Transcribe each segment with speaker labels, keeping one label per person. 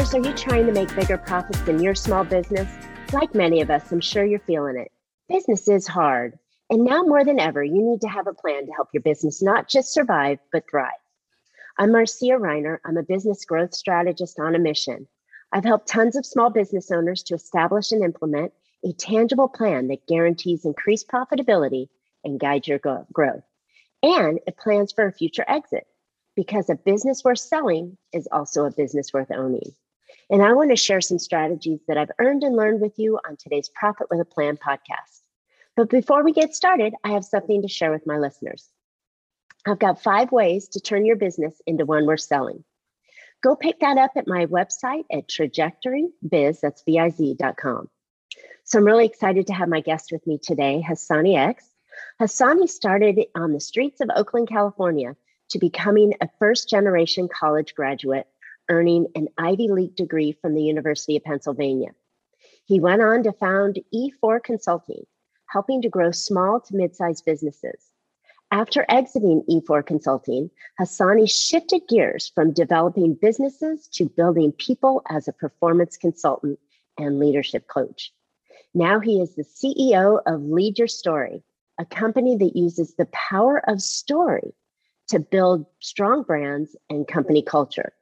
Speaker 1: owners, are you trying to make bigger profits in your small business? Like many of us, I'm sure you're feeling it. Business is hard. And now more than ever, you need to have a plan to help your business not just survive, but thrive. I'm Marcia Reiner. I'm a business growth strategist on a mission. I've helped tons of small business owners to establish and implement a tangible plan that guarantees increased profitability and guides your growth. And it plans for a future exit because a business worth selling is also a business worth owning. And I want to share some strategies that I've earned and learned with you on today's Profit with a Plan podcast. But before we get started, I have something to share with my listeners. I've got five ways to turn your business into one worth selling. Go pick that up at my website at trajectorybiz, that's B-I-Z.com. So I'm really excited to have my guest with me today, Hassani X. Hassani started on the streets of Oakland, California to becoming a first generation college graduate, earning an Ivy League degree from the University of Pennsylvania. He went on to found E4 Consulting, helping to grow small to mid sized businesses. After exiting E4 Consulting, Hassani shifted gears from developing businesses to building people as a performance consultant and leadership coach. Now he is the CEO of Lead Your Story, a company that uses the power of story to build strong brands and company culture.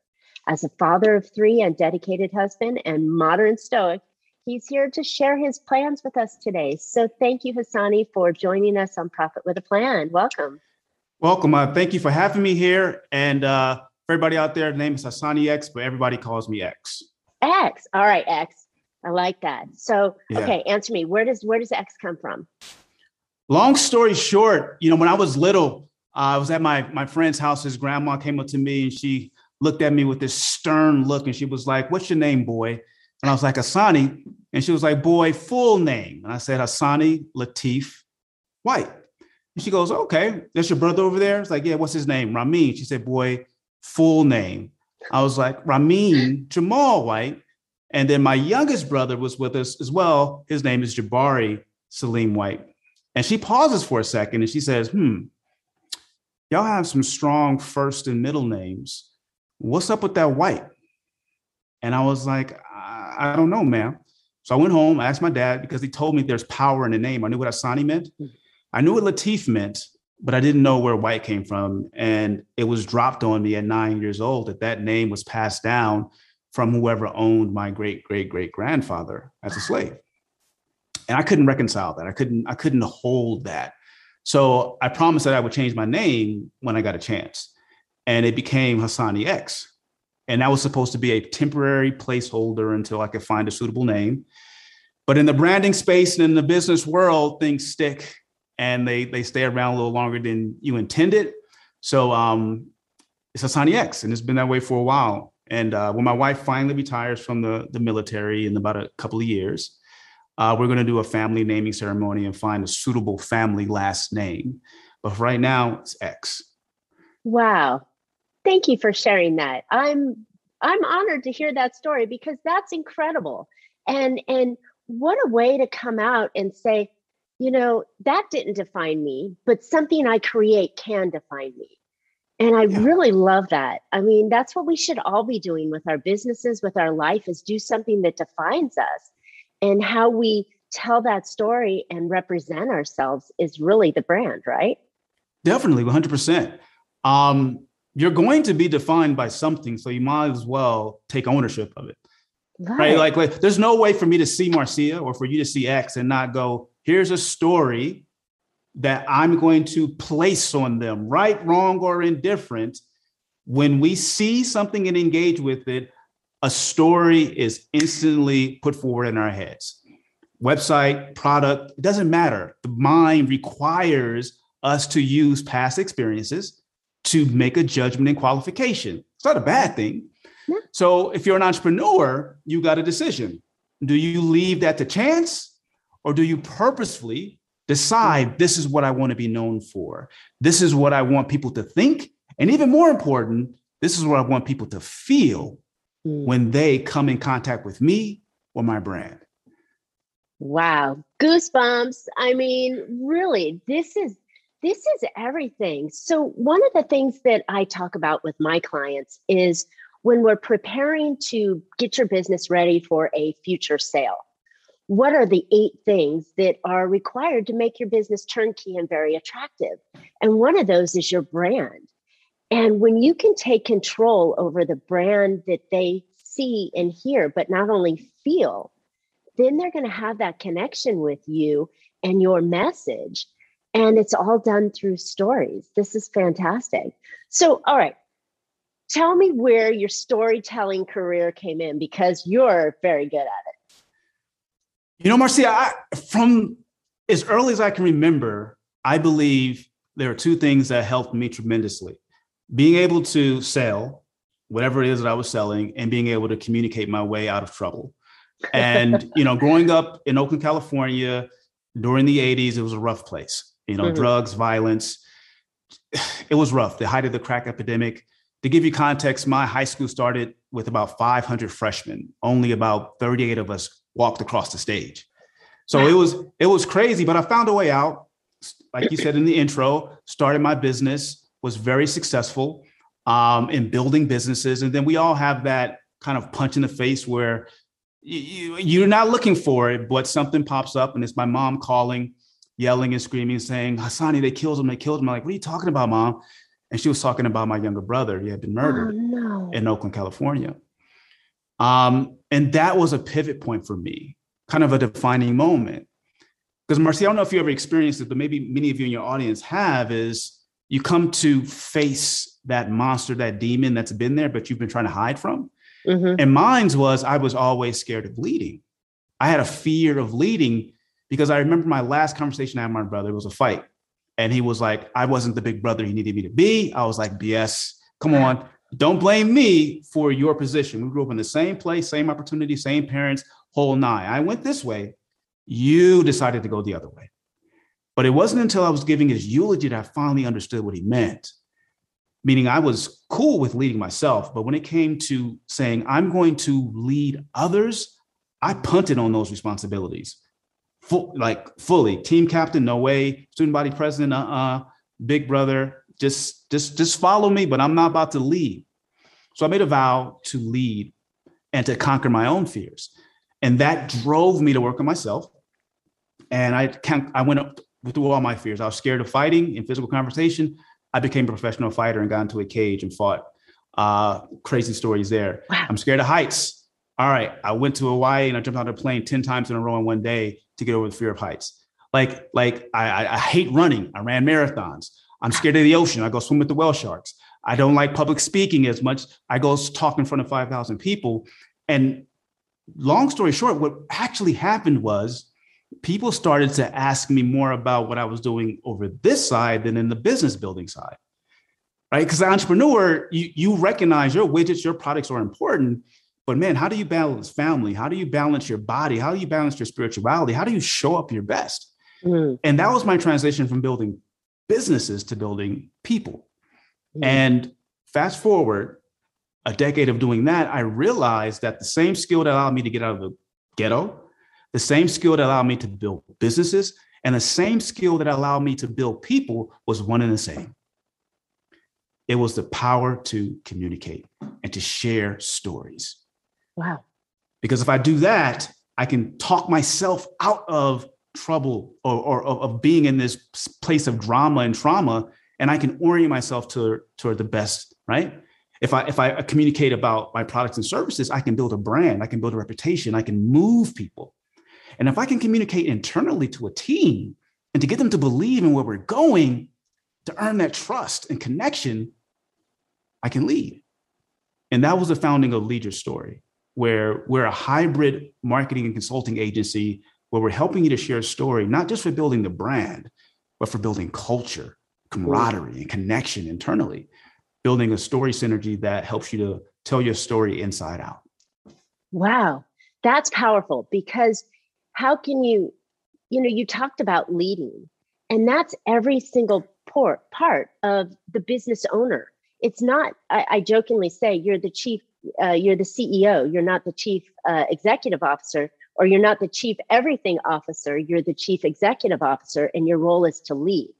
Speaker 1: As a father of three and dedicated husband and modern stoic, he's here to share his plans with us today. So thank you, Hassani, for joining us on Profit with a Plan. Welcome.
Speaker 2: Welcome. Uh, thank you for having me here. And uh, for everybody out there, the name is Hassani X, but everybody calls me X.
Speaker 1: X. All right, X. I like that. So, yeah. okay, answer me. Where does where does X come from?
Speaker 2: Long story short, you know, when I was little, uh, I was at my my friend's house. His grandma came up to me and she looked at me with this stern look and she was like, "What's your name, boy?" And I was like, "Hassani," and she was like, "Boy, full name." And I said, "Hassani Latif White." And she goes, "Okay, that's your brother over there." It's like, "Yeah, what's his name?" Ramin. She said, "Boy, full name." I was like, "Ramin Jamal White." And then my youngest brother was with us as well. His name is Jabari Salim White. And she pauses for a second and she says, "Hmm." y'all have some strong first and middle names. What's up with that white? And I was like, I, I don't know, ma'am. So I went home, I asked my dad because he told me there's power in the name. I knew what Hassani meant. Hmm. I knew what Latif meant, but I didn't know where white came from. And it was dropped on me at nine years old that that name was passed down from whoever owned my great great great grandfather as a slave. And I couldn't reconcile that. I couldn't I couldn't hold that. So I promised that I would change my name when I got a chance. And it became Hassani X. And that was supposed to be a temporary placeholder until I could find a suitable name. But in the branding space and in the business world, things stick and they they stay around a little longer than you intended. So um, it's Hassani X, and it's been that way for a while. And uh, when my wife finally retires from the, the military in about a couple of years, uh, we're going to do a family naming ceremony and find a suitable family last name. But right now, it's X.
Speaker 1: Wow. Thank you for sharing that. I'm I'm honored to hear that story because that's incredible. And and what a way to come out and say, you know, that didn't define me, but something I create can define me. And I yeah. really love that. I mean, that's what we should all be doing with our businesses, with our life is do something that defines us and how we tell that story and represent ourselves is really the brand, right?
Speaker 2: Definitely, 100%. Um, you're going to be defined by something, so you might as well take ownership of it. Right. right? Like, like, there's no way for me to see Marcia or for you to see X and not go, here's a story that I'm going to place on them, right, wrong, or indifferent. When we see something and engage with it, a story is instantly put forward in our heads. Website, product, it doesn't matter. The mind requires us to use past experiences to make a judgment and qualification. It's not a bad thing. So if you're an entrepreneur, you got a decision. Do you leave that to chance or do you purposefully decide this is what I want to be known for? This is what I want people to think. And even more important, this is what I want people to feel mm. when they come in contact with me or my brand.
Speaker 1: Wow, goosebumps. I mean, really, this is this is everything. So one of the things that I talk about with my clients is when we're preparing to get your business ready for a future sale, what are the eight things that are required to make your business turnkey and very attractive? And one of those is your brand. And when you can take control over the brand that they see and hear, but not only feel, then they're going to have that connection with you and your message. And it's all done through stories. This is fantastic. So, all right, tell me where your storytelling career came in because you're very good at it.
Speaker 2: You know, Marcia, I, from as early as I can remember, I believe there are two things that helped me tremendously being able to sell whatever it is that I was selling and being able to communicate my way out of trouble. And, you know, growing up in Oakland, California during the 80s, it was a rough place, you know, mm-hmm. drugs, violence. It was rough, the height of the crack epidemic. To give you context, my high school started with about 500 freshmen. Only about 38 of us walked across the stage. So it was it was crazy, but I found a way out. Like you said in the intro, started my business, was very successful um, in building businesses, and then we all have that kind of punch in the face where you, you're not looking for it, but something pops up, and it's my mom calling, yelling and screaming, saying, "Hassani, they killed him! They killed him!" I'm like, "What are you talking about, mom?" and she was talking about my younger brother. He had been murdered oh, no. in Oakland, California. Um, and that was a pivot point for me, kind of a defining moment. Because Marcy, I don't know if you ever experienced it, but maybe many of you in your audience have, is you come to face that monster, that demon that's been there, but you've been trying to hide from. Mm-hmm. And mine's was I was always scared of leading. I had a fear of leading because I remember my last conversation I had with my brother, it was a fight. And he was like, I wasn't the big brother he needed me to be. I was like, BS, come on. Don't blame me for your position. We grew up in the same place, same opportunity, same parents, whole nine. I went this way. You decided to go the other way. But it wasn't until I was giving his eulogy that I finally understood what he meant. Meaning, I was cool with leading myself. But when it came to saying, I'm going to lead others, I punted on those responsibilities full, like fully team captain, no way. Student body president, uh-uh. Big brother, just just just follow me, but I'm not about to lead. So I made a vow to lead and to conquer my own fears, and that drove me to work on myself. And I can I went up through all my fears. I was scared of fighting in physical conversation. I became a professional fighter and got into a cage and fought. Uh, crazy stories there. Wow. I'm scared of heights. All right, I went to Hawaii and I jumped out of a plane 10 times in a row in one day to get over the fear of heights. Like, like I, I hate running. I ran marathons. I'm scared of the ocean. I go swim with the whale sharks. I don't like public speaking as much. I go talk in front of 5,000 people. And long story short, what actually happened was people started to ask me more about what I was doing over this side than in the business building side. Right. Because the entrepreneur, you, you recognize your widgets, your products are important, but man, how do you balance family? How do you balance your body? How do you balance your spirituality? How do you show up your best? Mm. And that was my transition from building businesses to building people. Mm. And fast forward a decade of doing that, I realized that the same skill that allowed me to get out of the ghetto, the same skill that allowed me to build businesses, and the same skill that allowed me to build people was one and the same. It was the power to communicate and to share stories.
Speaker 1: Wow.
Speaker 2: Because if I do that, I can talk myself out of trouble or, or, of being in this place of drama and trauma, and I can orient myself to toward the best, right? If I if I communicate about my products and services, I can build a brand, I can build a reputation, I can move people. And if I can communicate internally to a team and to get them to believe in where we're going, to earn that trust and connection, I can lead. And that was the founding of Lead Your Story where we're a hybrid marketing and consulting agency where we're helping you to share a story, not just for building the brand, but for building culture, camaraderie, and connection internally, building a story synergy that helps you to tell your story inside out.
Speaker 1: Wow, that's powerful because how can you, you know, you talked about leading, and that's every single port, part of the business owner. It's not, I, I jokingly say, you're the chief uh, you're the CEO, you're not the chief uh, executive officer, or you're not the chief everything officer, you're the chief executive officer, and your role is to lead.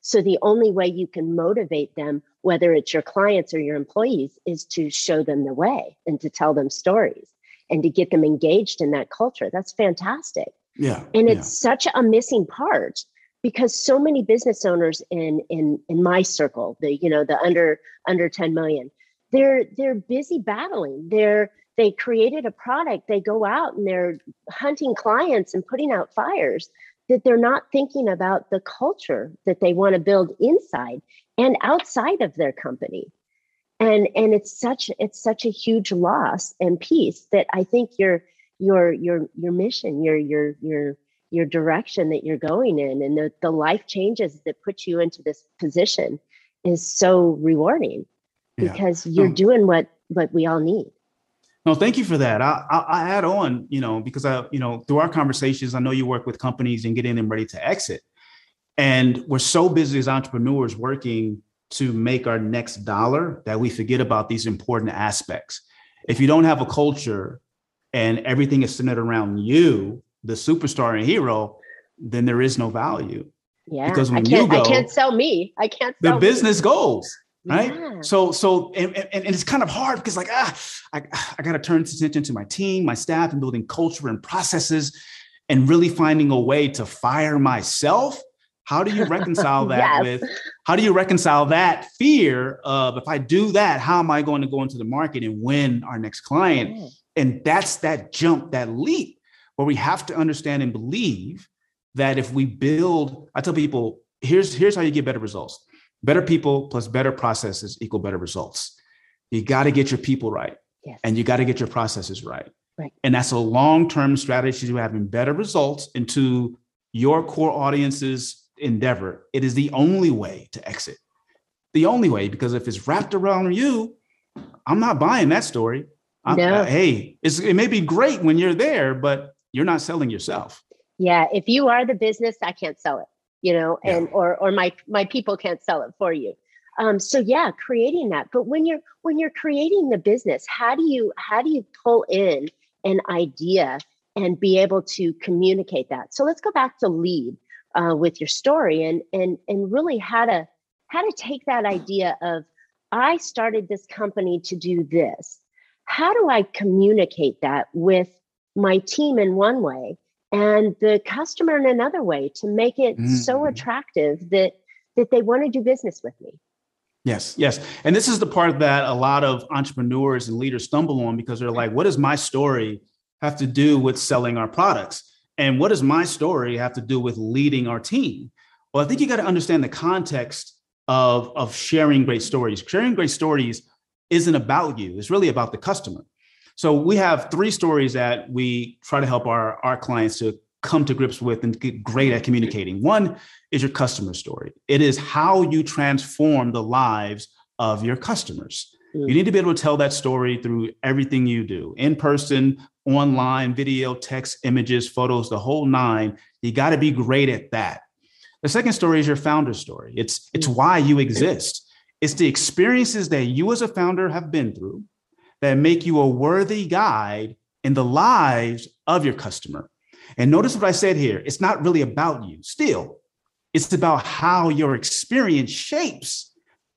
Speaker 1: So the only way you can motivate them whether it's your clients or your employees, is to show them the way and to tell them stories and to get them engaged in that culture. That's fantastic.
Speaker 2: Yeah.
Speaker 1: And it's
Speaker 2: yeah.
Speaker 1: such a missing part because so many business owners in in in my circle, the you know, the under under 10 million, they're they're busy battling. They're they created a product, they go out and they're hunting clients and putting out fires that they're not thinking about the culture that they want to build inside and outside of their company and and it's such it's such a huge loss and piece that i think your your your your mission your your your your direction that you're going in and the, the life changes that put you into this position is so rewarding because yeah. you're doing what what we all need
Speaker 2: no, thank you for that. I, I, I, add on, you know, because I, you know, through our conversations, I know you work with companies and getting them ready to exit. And we're so busy as entrepreneurs working to make our next dollar that we forget about these important aspects. If you don't have a culture and everything is centered around you, the superstar and hero, then there is no value.
Speaker 1: Yeah, because when you go, I can't sell me. I can't.
Speaker 2: the business me. goes right yeah. so so and, and, and, it's kind of hard because like ah i, I got to turn attention to my team my staff and building culture and processes and really finding a way to fire myself how do you reconcile that yes. with how do you reconcile that fear of if i do that how am i going to go into the market and win our next client yeah. and that's that jump that leap where we have to understand and believe that if we build i tell people here's here's how you get better results Better people plus better processes equal better results. You got to get your people right. Yes. And you got to get your processes right. Right. And that's a long-term strategy to having better results into your core audience's endeavor. It is the only way to exit. The only way, because if it's wrapped around you, I'm not buying that story. No. Uh, hey, it may be great when you're there, but you're not selling yourself.
Speaker 1: Yeah. If you are the business, I can't sell it you know and or or my my people can't sell it for you. Um, so yeah creating that. But when you're when you're creating the business how do you how do you pull in an idea and be able to communicate that? So let's go back to lead uh, with your story and and and really how to how to take that idea of i started this company to do this. How do i communicate that with my team in one way and the customer in another way to make it mm. so attractive that that they want to do business with me.
Speaker 2: Yes, yes. And this is the part that a lot of entrepreneurs and leaders stumble on because they're like, what does my story have to do with selling our products? And what does my story have to do with leading our team? Well, I think you got to understand the context of, of sharing great stories. Sharing great stories isn't about you, it's really about the customer. So we have three stories that we try to help our, our clients to come to grips with and get great at communicating. One is your customer story. It is how you transform the lives of your customers. You mm. need to be able to tell that story through everything you do in person, online, video, text, images, photos, the whole nine. You got to be great at that. The second story is your founder story. It's it's mm. why you exist. It's the experiences that you as a founder have been through that make you a worthy guide in the lives of your customer. And notice what I said here it's not really about you, still, it's about how your experience shapes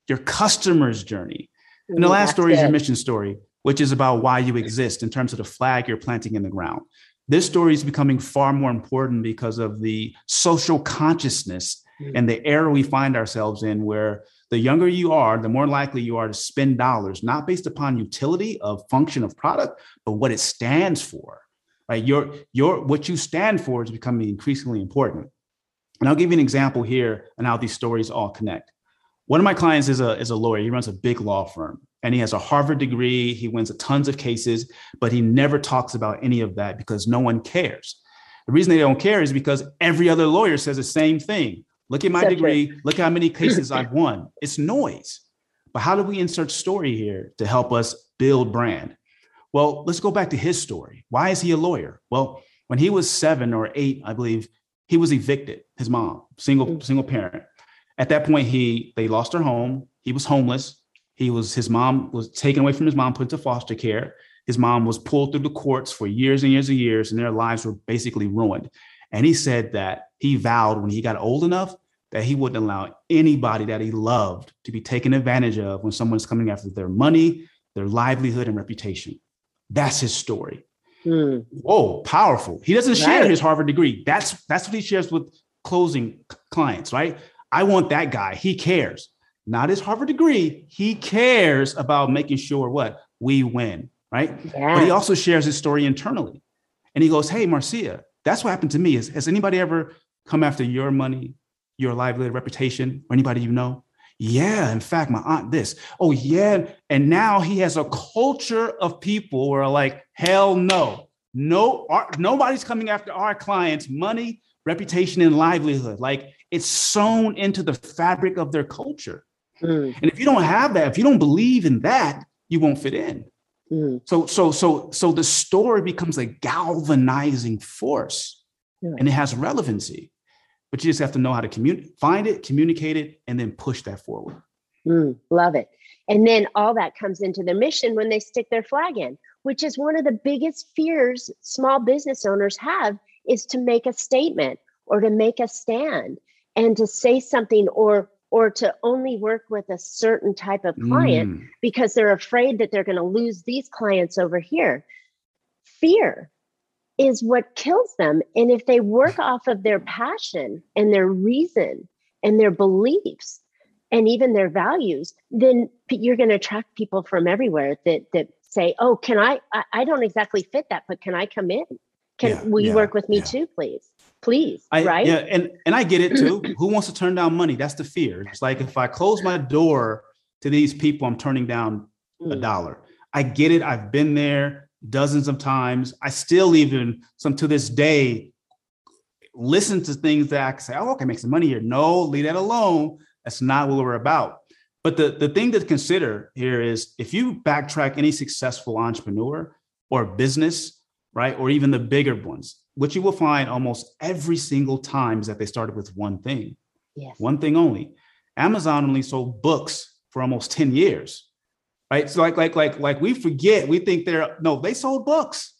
Speaker 2: your customer's journey. And the last story is your mission story, which is about why you exist in terms of the flag you're planting in the ground. This story is becoming far more important because of the social consciousness mm. and the era we find ourselves in, where the younger you are, the more likely you are to spend dollars, not based upon utility of function of product, but what it stands for. Right? Your, your what you stand for is becoming increasingly important. And I'll give you an example here and how these stories all connect. One of my clients is a, is a lawyer. He runs a big law firm and he has a Harvard degree. He wins tons of cases, but he never talks about any of that because no one cares. The reason they don't care is because every other lawyer says the same thing. Look at my degree. Look how many cases I've won. It's noise. But how do we insert story here to help us build brand? Well, let's go back to his story. Why is he a lawyer? Well, when he was seven or eight, I believe, he was evicted. His mom, single mm. single parent. At that point, he they lost their home. He was homeless. He was his mom was taken away from his mom, put into foster care. His mom was pulled through the courts for years and years and years, and their lives were basically ruined. And he said that he vowed when he got old enough that he wouldn't allow anybody that he loved to be taken advantage of when someone's coming after their money, their livelihood, and reputation. That's his story. Hmm. Whoa, powerful. He doesn't share his Harvard degree. That's that's what he shares with closing clients, right? I want that guy. He cares. Not his Harvard degree. He cares about making sure what we win, right? Yeah. But he also shares his story internally. And he goes, Hey, Marcia, that's what happened to me. Is, has anybody ever come after your money, your livelihood, reputation, or anybody you know? Yeah, in fact, my aunt this. Oh, yeah. And now he has a culture of people who are like, hell no. No, our, nobody's coming after our clients' money, reputation, and livelihood. Like it's sewn into the fabric of their culture. Mm. And if you don't have that, if you don't believe in that, you won't fit in. Mm. So, so, so, so the story becomes a galvanizing force yeah. and it has relevancy but you just have to know how to communicate, find it, communicate it, and then push that forward.
Speaker 1: Mm, love it. And then all that comes into their mission when they stick their flag in, which is one of the biggest fears small business owners have is to make a statement or to make a stand and to say something or or to only work with a certain type of client mm. because they're afraid that they're going to lose these clients over here. Fear is what kills them. And if they work off of their passion and their reason and their beliefs and even their values, then you're going to attract people from everywhere that that say, "Oh, can I, I? I, don't exactly fit that, but can I come in? Can yeah, will you yeah, work with me yeah. too, please? Please,
Speaker 2: I,
Speaker 1: right?
Speaker 2: Yeah, and and I get it too. Who wants to turn down money? That's the fear. It's like if I close my door to these people, I'm turning down mm. a dollar. I get it. I've been there dozens of times. I still even some to this day listen to things that I can say, oh, okay, make some money here. No, leave that alone. That's not what we're about. But the, the thing to consider here is if you backtrack any successful entrepreneur or business, right, or even the bigger ones, what you will find almost every single time is that they started with one thing, yes. one thing only. Amazon only sold books for almost 10 years right? So like like like like we forget, we think they're no, they sold books.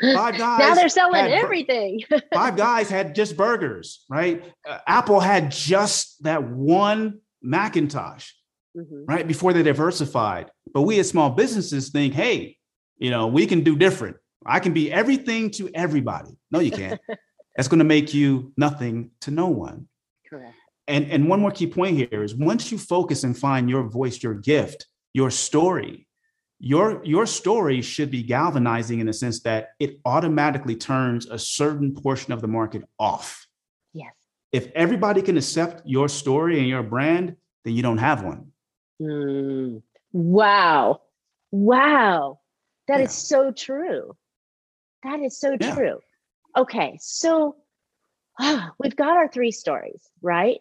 Speaker 1: Five guys now they're selling had, everything.
Speaker 2: five guys had just burgers, right? Uh, Apple had just that one Macintosh, mm-hmm. right? Before they diversified. But we as small businesses think, hey, you know, we can do different. I can be everything to everybody. No, you can't. That's going to make you nothing to no one. Correct. And and one more key point here is once you focus and find your voice, your gift, your story. Your your story should be galvanizing in the sense that it automatically turns a certain portion of the market off.
Speaker 1: Yes.
Speaker 2: If everybody can accept your story and your brand then you don't have one.
Speaker 1: Mm. wow. Wow. That yeah. is so true. That is so yeah. true. Okay so oh, we've got our three stories right?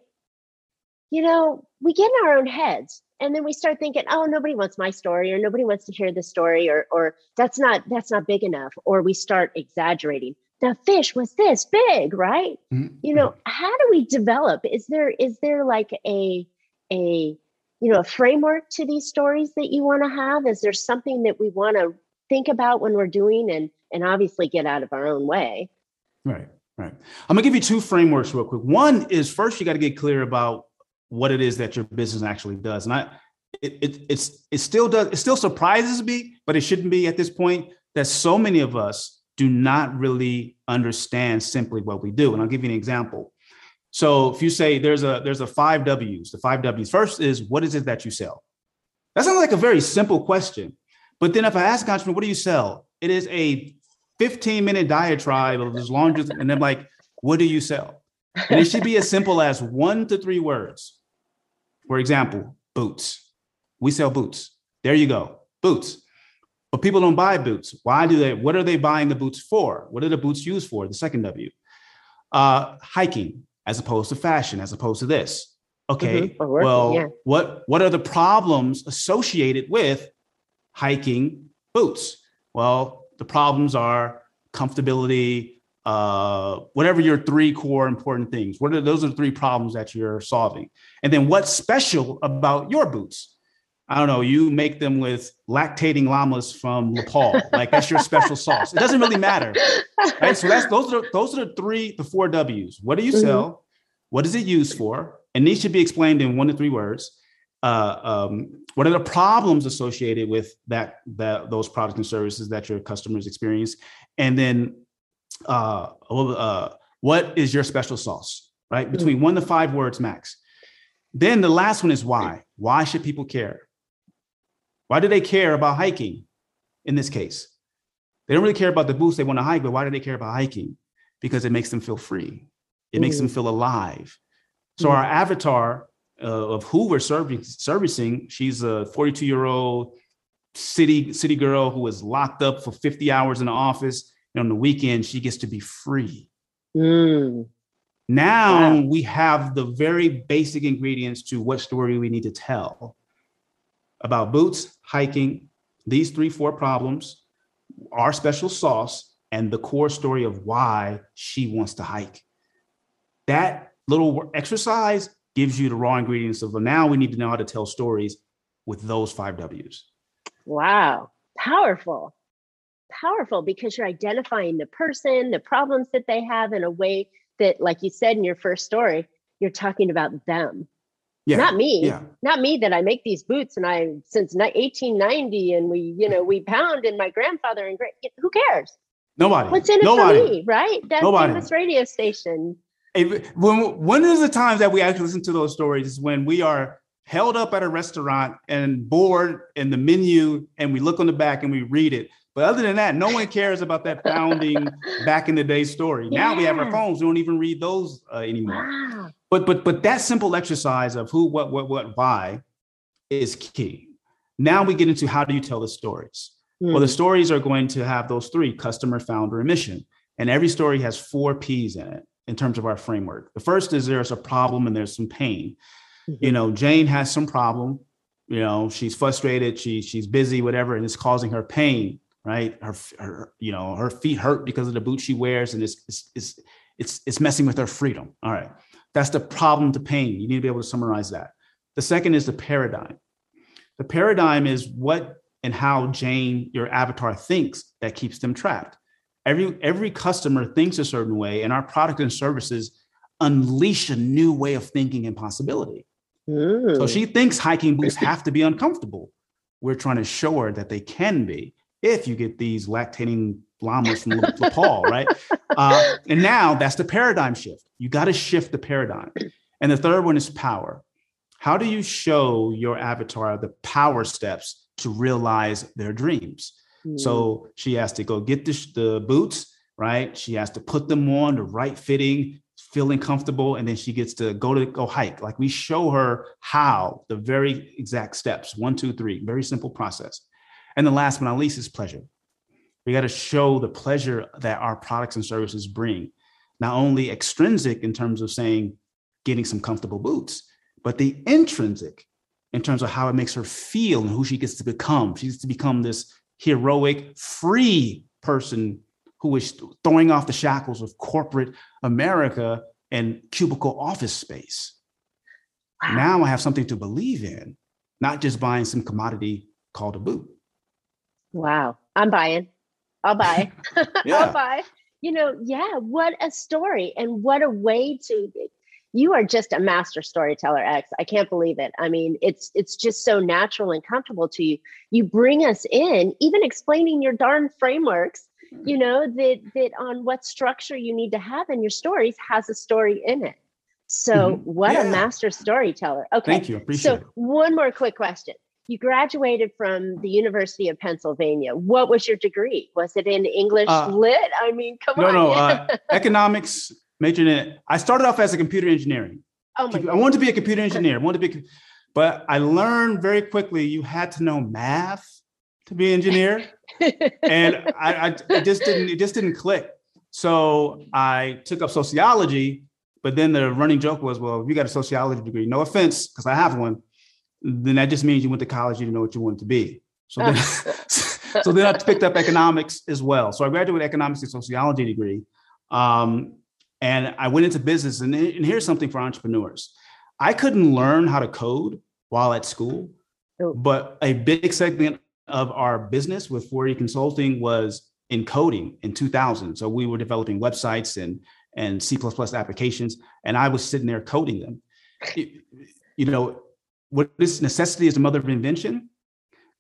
Speaker 1: You know we get in our own heads and then we start thinking oh nobody wants my story or nobody wants to hear the story or or that's not that's not big enough or we start exaggerating. The fish was this big right? Mm-hmm. you know how do we develop? Is there is there like a a you know a framework to these stories that you want to have? Is there something that we want to think about when we're doing and and obviously get out of our own way?
Speaker 2: Right right. I'm gonna give you two frameworks real quick. One is first you got to get clear about what it is that your business actually does. And I, it, it, it's, it still does, it still surprises me, but it shouldn't be at this point that so many of us do not really understand simply what we do. And I'll give you an example. So if you say there's a, there's a five W's, the five W's first is what is it that you sell? That sounds like a very simple question. But then if I ask an entrepreneur, what do you sell? It is a 15 minute diatribe of long as, and I'm like, what do you sell? And it should be as simple as one to three words. For example, boots. We sell boots. There you go, boots. But people don't buy boots. Why do they? What are they buying the boots for? What are the boots used for? The second W. Uh, hiking as opposed to fashion, as opposed to this. Okay. Mm-hmm. Working, well, yeah. what what are the problems associated with hiking boots? Well, the problems are comfortability, uh, whatever your three core important things. What are those are the three problems that you're solving? And then what's special about your boots? I don't know. You make them with lactating llamas from Nepal. Like that's your special sauce. It doesn't really matter, right? So that's those are those are the three, the four W's. What do you mm-hmm. sell? What is it used for? And these should be explained in one to three words. Uh, um, what are the problems associated with that, that those products and services that your customers experience? And then uh, uh, what is your special sauce, right? Between one to five words max. Then the last one is why. Why should people care? Why do they care about hiking in this case? They don't really care about the boots they want to hike, but why do they care about hiking? Because it makes them feel free. It mm. makes them mm. feel alive. So mm. our avatar uh, of who we're serving, servicing, she's a 42 year old city city girl who is locked up for 50 hours in the office. And on the weekend, she gets to be free. Mm. Now wow. we have the very basic ingredients to what story we need to tell about boots, hiking, these three, four problems, our special sauce, and the core story of why she wants to hike. That little exercise gives you the raw ingredients of now we need to know how to tell stories with those five W's.
Speaker 1: Wow, powerful. Powerful because you're identifying the person, the problems that they have in a way that, like you said in your first story, you're talking about them yeah. Not me. Yeah. Not me that I make these boots and I since 1890 and we, you know, we pound and my grandfather and great who cares?
Speaker 2: Nobody.
Speaker 1: What's in it Nobody. for me, right? That Nobody. famous radio station.
Speaker 2: when one of the times that we actually listen to those stories is when we are held up at a restaurant and bored in the menu and we look on the back and we read it. But other than that, no one cares about that founding back in the day story. Yeah. Now we have our phones; we don't even read those uh, anymore. Wow. But but but that simple exercise of who, what, what, what, why is key. Now we get into how do you tell the stories? Mm. Well, the hmm. stories are going to have those three: customer, founder, and mission. And every story has four P's in it in terms of our framework. The first is there's a problem and there's some pain. Mm-hmm. You know, Jane has some problem. You know, she's frustrated. She she's busy, whatever, and it's causing her pain. Right, her, her you know her feet hurt because of the boots she wears, and it's it's it's it's, it's messing with her freedom. All right. That's the problem to pain. You need to be able to summarize that. The second is the paradigm. The paradigm is what and how Jane, your avatar, thinks that keeps them trapped. Every, every customer thinks a certain way, and our product and services unleash a new way of thinking and possibility. Mm. So she thinks hiking boots have to be uncomfortable. We're trying to show her that they can be if you get these lactating llamas from Nepal, right? Uh, and now that's the paradigm shift. You got to shift the paradigm. And the third one is power. How do you show your avatar the power steps to realize their dreams? Mm. So she has to go get the, the boots, right? She has to put them on the right fitting, feeling comfortable, and then she gets to go to go hike. Like we show her how the very exact steps one, two, three, very simple process. And the last but not least is pleasure. We got to show the pleasure that our products and services bring, not only extrinsic in terms of saying getting some comfortable boots, but the intrinsic in terms of how it makes her feel and who she gets to become. She gets to become this heroic, free person who is throwing off the shackles of corporate America and cubicle office space. Wow. Now I have something to believe in, not just buying some commodity called a boot.
Speaker 1: Wow, I'm buying. I'll buy. I'll buy. You know, yeah, what a story and what a way to you are just a master storyteller x i can't believe it i mean it's it's just so natural and comfortable to you you bring us in even explaining your darn frameworks you know that that on what structure you need to have in your stories has a story in it so mm-hmm. what yeah. a master storyteller okay
Speaker 2: thank you appreciate
Speaker 1: so
Speaker 2: it.
Speaker 1: one more quick question you graduated from the University of Pennsylvania. What was your degree? Was it in English uh, lit? I mean, come
Speaker 2: no,
Speaker 1: on.
Speaker 2: No, no, uh, economics, majored in it. I started off as a computer engineering. Oh my I wanted to be a computer engineer. I wanted to be, but I learned very quickly you had to know math to be an engineer, and I, I just didn't it just didn't click. So I took up sociology, but then the running joke was, well, if you got a sociology degree, no offense, because I have one then that just means you went to college, you didn't know what you wanted to be. So then, so then I picked up economics as well. So I graduated economics and sociology degree. Um, and I went into business. And, and here's something for entrepreneurs. I couldn't learn how to code while at school, oh. but a big segment of our business with 4E Consulting was in coding in 2000. So we were developing websites and and C applications, and I was sitting there coding them. you know, what this necessity is the mother of invention.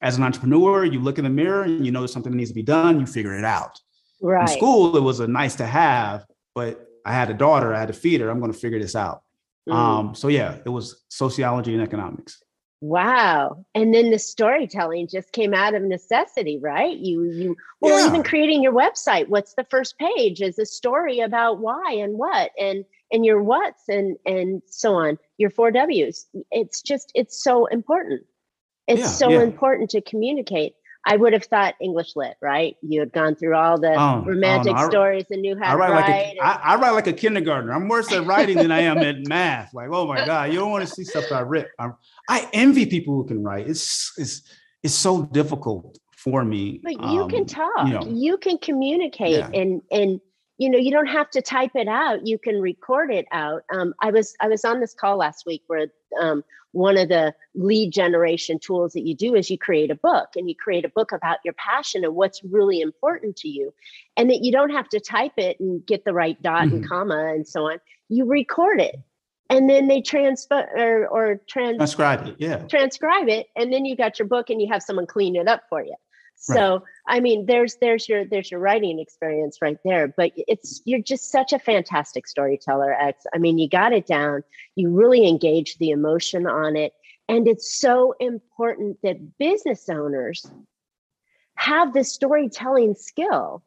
Speaker 2: As an entrepreneur, you look in the mirror and you know there's something that needs to be done, you figure it out.
Speaker 1: Right.
Speaker 2: In school, it was a nice to have, but I had a daughter, I had to feed her. I'm going to figure this out. Mm. Um, so yeah, it was sociology and economics.
Speaker 1: Wow. And then the storytelling just came out of necessity, right? You you well yeah. even creating your website, what's the first page is a story about why and what and and your what's and and so on, your four W's. It's just it's so important. It's yeah, so yeah. important to communicate. I would have thought English lit, right? You had gone through all the oh, romantic oh, no. stories and knew how I write to write.
Speaker 2: Like a, I, I write like a kindergartner. I'm worse at writing than I am at math. Like, oh my God, you don't want to see stuff I rip. I'm, I envy people who can write. It's it's it's so difficult for me.
Speaker 1: But you um, can talk. You, know, you can communicate yeah. and and you know you don't have to type it out you can record it out. Um, i was i was on this call last week where um, one of the lead generation tools that you do is you create a book and you create a book about your passion and what's really important to you and that you don't have to type it and get the right dot mm-hmm. and comma and so on. You record it and then they transfer or, or trans-
Speaker 2: transcribe it yeah.
Speaker 1: transcribe it and then you got your book and you have someone clean it up for you so. I mean, there's there's your there's your writing experience right there. But it's you're just such a fantastic storyteller, X. I mean, you got it down. You really engage the emotion on it, and it's so important that business owners have this storytelling skill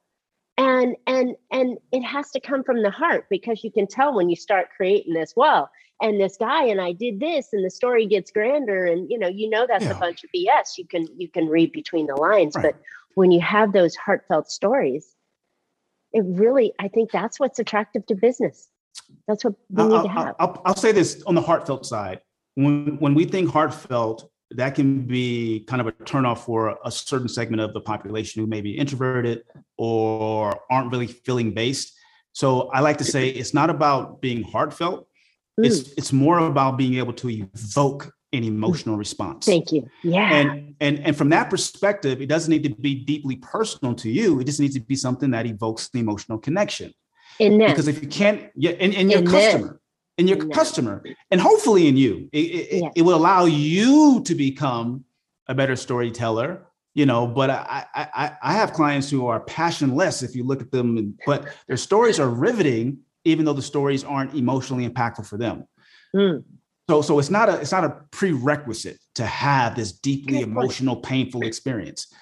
Speaker 1: and and and it has to come from the heart because you can tell when you start creating this well and this guy and i did this and the story gets grander and you know you know that's yeah. a bunch of bs you can you can read between the lines right. but when you have those heartfelt stories it really i think that's what's attractive to business. That's what we need
Speaker 2: I'll,
Speaker 1: to have.
Speaker 2: I'll, I'll say this on the heartfelt side. When when we think heartfelt that can be kind of a turnoff for a certain segment of the population who may be introverted or aren't really feeling based. So i like to say it's not about being heartfelt mm. it's more about being able to evoke an emotional response.
Speaker 1: Thank you. Yeah.
Speaker 2: And and and from that perspective, it doesn't need to be deeply personal to you. It just needs to be something that evokes the emotional connection.
Speaker 1: In them.
Speaker 2: Because if you can't, yeah, in, in your in customer, in your in customer, them. and hopefully in you, it, it, yeah. it will allow you to become a better storyteller you know but I, I i have clients who are passionless if you look at them but their stories are riveting even though the stories aren't emotionally impactful for them. Mm. So, so it's not a it's not a prerequisite to have this deeply emotional, painful experience.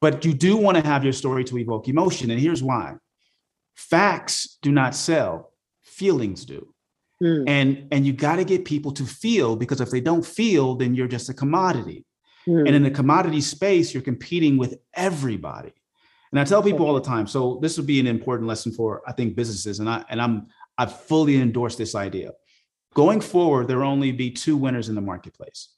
Speaker 2: But you do want to have your story to evoke emotion. And here's why. Facts do not sell, feelings do. Mm. And and you got to get people to feel because if they don't feel, then you're just a commodity. Mm. And in the commodity space, you're competing with everybody. And I tell people all the time. So this would be an important lesson for I think businesses, and I and I'm I fully endorse this idea. Going forward, there will only be two winners in the marketplace: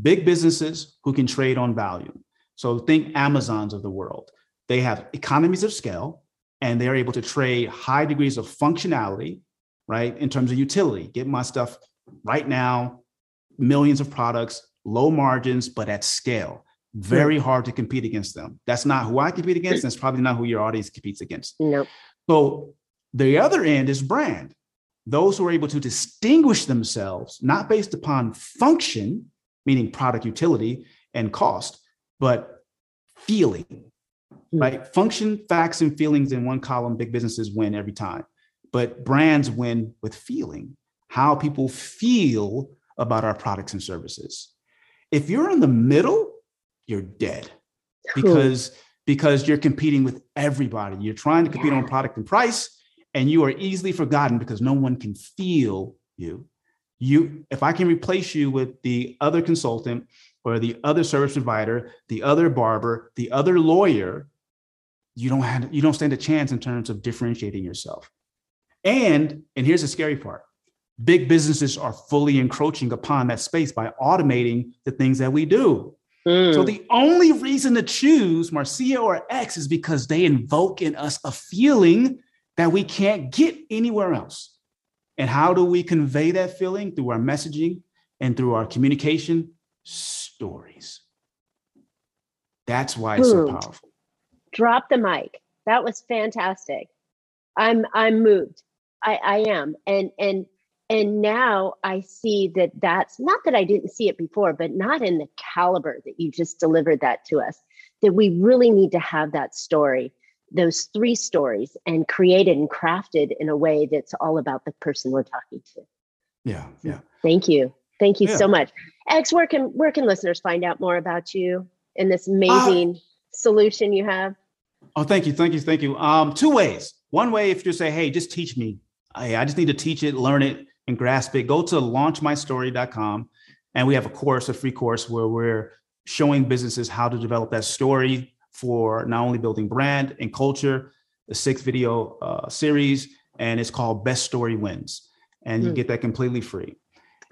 Speaker 2: big businesses who can trade on value. So think Amazons of the world. They have economies of scale, and they're able to trade high degrees of functionality, right, in terms of utility. Get my stuff right now, millions of products, low margins, but at scale very hard to compete against them. That's not who I compete against. That's probably not who your audience competes against.
Speaker 1: Nope.
Speaker 2: So the other end is brand. Those who are able to distinguish themselves, not based upon function, meaning product utility and cost, but feeling, mm-hmm. right? Function, facts, and feelings in one column, big businesses win every time. But brands win with feeling, how people feel about our products and services. If you're in the middle, you're dead because because you're competing with everybody. You're trying to compete yeah. on product and price, and you are easily forgotten because no one can feel you. You, if I can replace you with the other consultant or the other service provider, the other barber, the other lawyer, you don't have you don't stand a chance in terms of differentiating yourself. And and here's the scary part. Big businesses are fully encroaching upon that space by automating the things that we do. Mm. So the only reason to choose Marcia or X is because they invoke in us a feeling that we can't get anywhere else. And how do we convey that feeling? Through our messaging and through our communication stories. That's why it's so powerful.
Speaker 1: Drop the mic. That was fantastic. I'm I'm moved. I, I am. And, and, and now I see that that's not that I didn't see it before, but not in the caliber that you just delivered that to us. That we really need to have that story, those three stories, and created and crafted in a way that's all about the person we're talking to.
Speaker 2: Yeah, yeah.
Speaker 1: Thank you. Thank you yeah. so much. X, where can where can listeners find out more about you and this amazing uh, solution you have?
Speaker 2: Oh, thank you, thank you, thank you. Um, two ways. One way, if you say, "Hey, just teach me," I, I just need to teach it, learn it, and grasp it. Go to launchmystory.com, and we have a course, a free course, where we're showing businesses how to develop that story for not only building brand and culture. The six video uh, series, and it's called Best Story Wins, and mm. you hmm. get that completely free.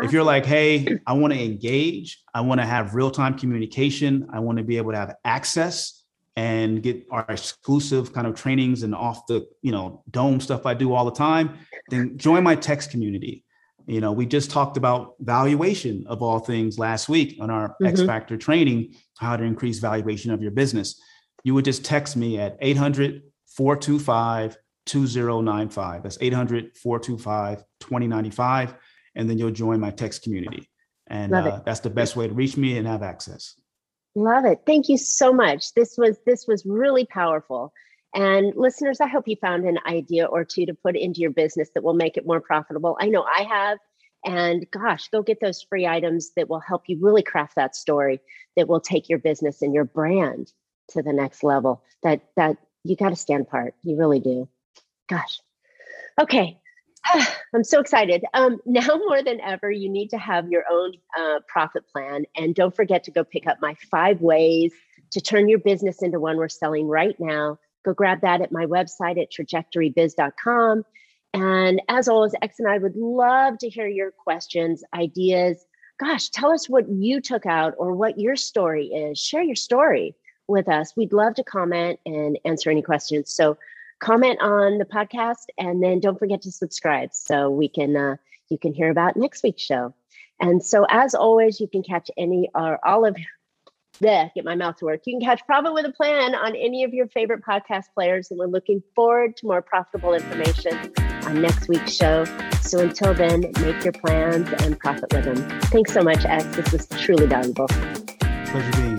Speaker 2: If you're like, hey, I want to engage, I want to have real time communication, I want to be able to have access and get our exclusive kind of trainings and off the you know dome stuff I do all the time, then join my text community. You know, we just talked about valuation of all things last week on our mm-hmm. X Factor training, how to increase valuation of your business. You would just text me at 800 425 2095. That's 800 425 2095 and then you'll join my text community. And uh, that's the best way to reach me and have access.
Speaker 1: Love it. Thank you so much. This was this was really powerful. And listeners, I hope you found an idea or two to put into your business that will make it more profitable. I know I have. And gosh, go get those free items that will help you really craft that story that will take your business and your brand to the next level. That that you got to stand apart. You really do. Gosh. Okay, I'm so excited. Um, now more than ever, you need to have your own uh, profit plan. And don't forget to go pick up my five ways to turn your business into one we're selling right now. Go grab that at my website at trajectorybiz.com. And as always, X and I would love to hear your questions, ideas. Gosh, tell us what you took out or what your story is. Share your story with us. We'd love to comment and answer any questions. So comment on the podcast and then don't forget to subscribe so we can uh, you can hear about next week's show. And so as always you can catch any or all of the get my mouth to work. You can catch profit with a plan on any of your favorite podcast players and we're looking forward to more profitable information on next week's show. So until then make your plans and profit with them thanks so much x. This was truly valuable.
Speaker 2: Pleasure being